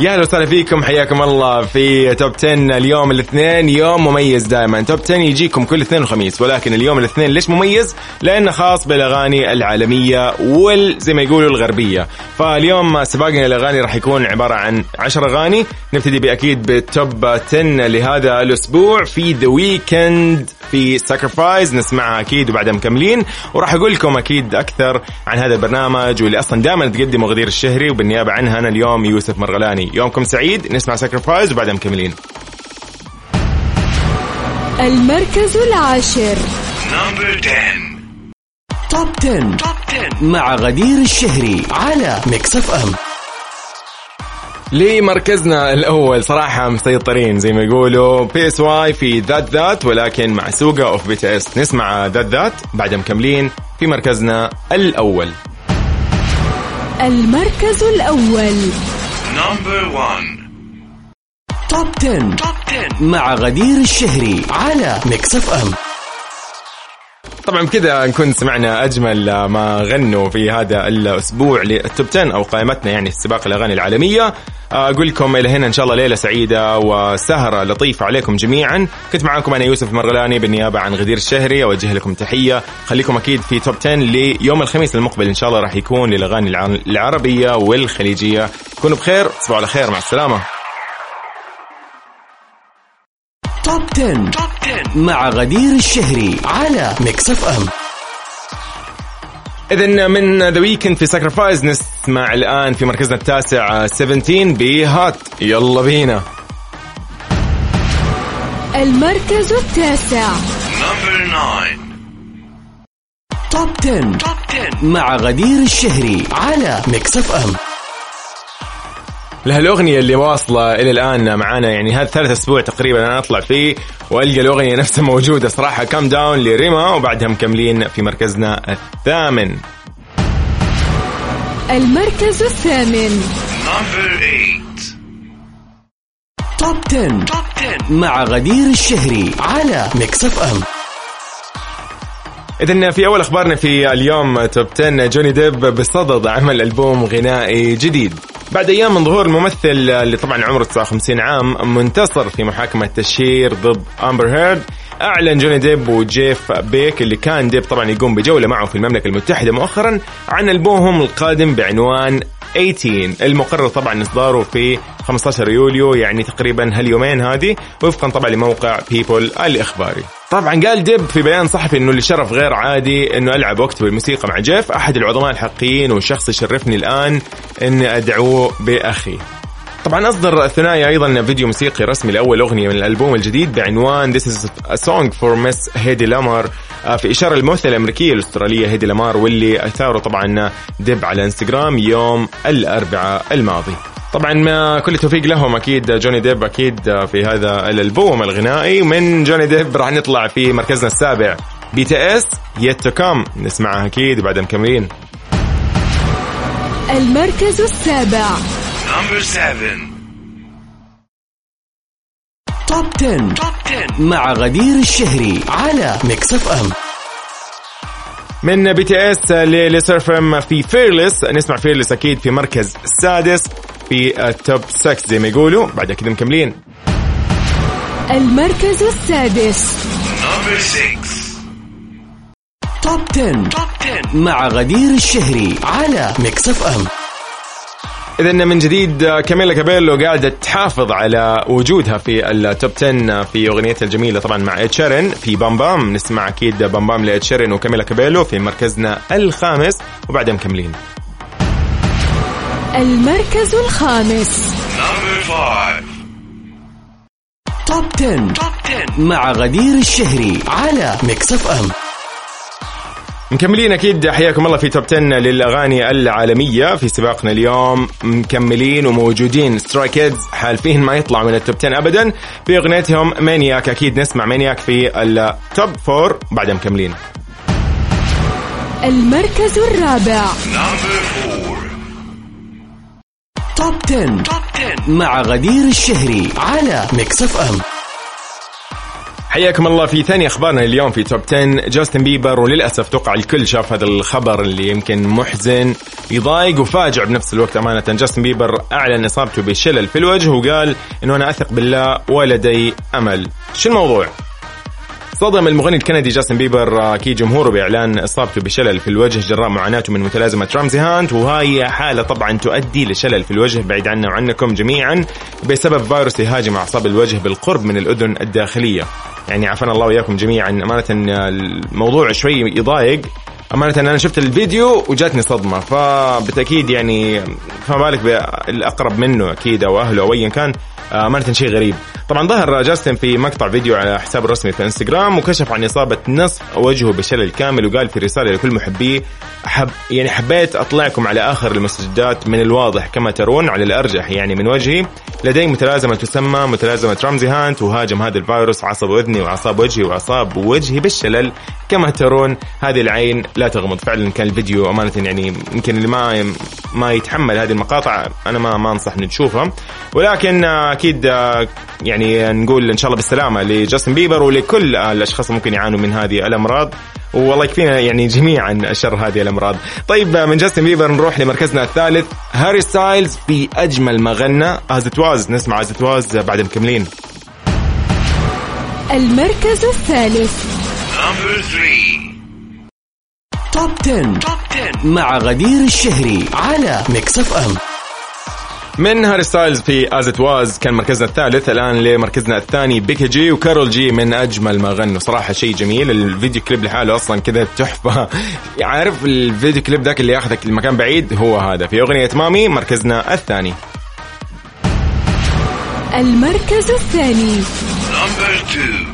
يا أهلا وسهلا فيكم حياكم الله في Top 10 اليوم الاثنين. يوم مميز دائما Top 10 يجيكم كل اثنين وخميس ولكن اليوم الاثنين ليش مميز؟ لأنه خاص بالأغاني العالمية وال زي ما يقولوا الغربية. فاليوم سباقنا الاغاني راح يكون عبارة عن 10 أغاني. نبتدي بأكيد بال Top 10 لهذا الأسبوع. في The Weeknd في Sacrifice نسمعها أكيد وبعدها مكملين. وراح أقول لكم أكيد أكثر عن هذا البرنامج واللي أصلا دائما تقدمه غدير الشهري وبالنيابة عنها أنا اليوم يوسف مرغلاني. يومكم سعيد. نسمع Sacrifice وبعدها مكملين. المركز العاشر. Number 10. Top 10. Top 10. مع غدير الشهري على Mix FM لمركزنا الأول صراحة مسيطرين زي ما يقولوا. PSY في That That ولكن مع Suga of BTS نسمع That That بعدها مكملين في مركزنا الأول. المركز الأول. Number 1. Top 10. Top 10. مع غدير الشهري على Mix FM طبعا بكذا نكون سمعنا أجمل ما غنوا في هذا الأسبوع لل Top 10 أو قائمتنا يعني في سباق الأغاني العالمية أقول لكم إلى هنا إن شاء الله ليلة سعيدة وسهرة لطيفة عليكم جميعا. كنت معكم أنا يوسف مرغلاني بالنيابة عن غدير الشهري أوجه لكم تحية. خليكم أكيد في Top 10 ليوم الخميس المقبل إن شاء الله راح يكون للأغاني الع- العربية والخليجية. كونوا بخير تصبحوا على خير مع السلامة. Top 10. Top 10. مع غدير الشهري على Mix FM اذا من The Weeknd في Sacrifice نسمع الآن في مركزنا التاسع 17 ب Hot يلا بينا المركز التاسع Number 9. Top 10. Top 10. مع غدير الشهري على Mix FM لها الأغنية اللي واصلة إلى الآن معانا يعني هذا ثالث أسبوع تقريبا أنا أطلع فيه وألقى الأغنية نفسها موجودة صراحة Calm Down لريما وبعدها مكملين في مركزنا الثامن المركز الثامن Number 8. Top 10. Top 10. مع غدير الشهري على Mix FM إذا في أول أخبارنا في اليوم Top 10 جوني ديب بصدد عمل ألبوم غنائي جديد بعد أيام من ظهور الممثل اللي طبعا عمره 59 عام منتصر في محاكمة تشهير ضد أمبر هيرد أعلن جوني ديب وجيف بيك اللي كان ديب طبعا يقوم بجولة معه في المملكة المتحدة مؤخرا عن ألبومهم القادم بعنوان 18 المقرر طبعا إصداره في 15 يوليو يعني تقريبا هاليومين هذه وفقا طبعا لموقع People الإخباري. طبعا قال ديب في بيان صحفي إنه لشرف غير عادي إنه ألعب واكتب الموسيقى مع جيف أحد العظماء الحقيقيين وشخص يشرفني الآن إني ادعوه بأخي. طبعا أصدر الثنائي أيضا فيديو موسيقي رسمي لأول أغنية من الألبوم الجديد بعنوان This is a song for Miss Lamarr آه، في إشارة للممثلة الأمريكية الأسترالية هيدي لامار واللي اثاره طبعا ديب على إنستغرام يوم الأربعاء الماضي. طبعا ما كل التوفيق لهم أكيد جوني ديب أكيد في هذا الألبوم الغنائي. من جوني ديب راح نطلع في مركزنا السابع. BTS Yet To Come نسمعها أكيد وبعدها مكملين المركز السابع. Number 7. Top 10. Top 10. مع غدير الشهري على Mix FM من BTS ل LE SSERAFIM في Fearless نسمع Fearless أكيد في مركز السادس في ال Top 6 زي ما يقولوا بعد كده مكملين المركز السادس Number 6. Top 10. Top 10. مع غدير الشهري على Mix FM اذا من جديد كاميلا كابيلو قاعدة تحافظ على وجودها في ال Top 10 في اغنيتها الجميلة طبعا مع اد شيرين في Bam Bam نسمع أكيد Bam Bam لإد شيرين وكاميلا كابيلو في مركزنا الخامس وبعدها مكملين المركز الخامس Number 5. Top 10. Top 10. مع غدير الشهري على Mix FM مكملين أكيد حياكم الله في Top 10 للأغاني العالمية في سباقنا اليوم مكملين وموجودين Stray Kids حالفين ما يطلعوا من ال Top 10 ابدا في أغنيتهم Maniac أكيد نسمع Maniac في ال Top 4 بعدها مكملين المركز الرابع Number 4. Top 10. Top 10. مع غدير الشهري على Mix FM حياكم الله في ثاني أخبارنا اليوم في Top 10 جاستن بيبر وللأسف توقع الكل شاف هذا الخبر اللي يمكن محزن يضايق وفاجع بنفس الوقت أمانة. جاستن بيبر أعلن إصابته بشلل في الوجه وقال إنه أنا أثق بالله ولدي أمل. شو الموضوع؟ صدم المغني الكندي جاستن بيبر أكيد جمهوره بإعلان إصابته بشلل في الوجه جراء معاناته من متلازمة رامزي هانت وهي حالة طبعا تؤدي لشلل في الوجه بعيد عنا وعنكم جميعا بسبب فيروس يهاجم أعصاب الوجه بالقرب من الأذن الداخلية. يعني عافانا الله وياكم جميعا. أمانة الموضوع شوي يضايق. أمانة أنا شفت الفيديو وجاتني صدمة. فبالتأكيد يعني فما بالك بالأقرب منه أكيد أو أهله أو أيا كان. أمانة شيء غريب. طبعا ظهر جاستن في مقطع فيديو على حسابه الرسمي في إنستغرام وكشف عن إصابة نصف وجهه بشلل كامل وقال في رسالة لكل محبيه حب يعني حبيت أطلعكم على آخر المستجدات من الواضح كما ترون على الأرجح يعني من وجهي. لدي متلازمة تسمى متلازمة رمزي هانت وهاجم هذا الفيروس عصب اذني وأعصاب وجهي وأعصاب وجهي بالشلل. كما ترون هذه العين لا تغمض. فعلا كان الفيديو أمانة يعني يمكن اللي ما ما يتحمل هذه المقاطع أنا ما ما أنصح انه تشوفها. ولكن أكيد يعني نقول إن شاء الله بالسلامة لجاستن بيبر ولكل الأشخاص اللي ممكن يعانوا من هذه الأمراض والله يكفينا يعني جميعا شر هذه الأمراض. طيب من جاستن بيبر نروح لمركزنا الثالث هاري ستايلز في أجمل ما غنى از واز نسمع از واز بعد مكملين. المركز الثالث Number three. Top 10. مع غدير الشهري على Mix FM من هاري ستايلز في As It Was كان مركزنا الثالث الآن لمركزنا الثاني بيكي جي وكارول جي من أجمل ما غنوا. صراحة شيء جميل. الفيديو كليب لحاله أصلا كذا تحفة. عارف الفيديو كليب ذاك اللي ياخذك لمكان بعيد؟ هو هذا. في أغنية مامي مركزنا الثاني. المركز الثاني. Number two.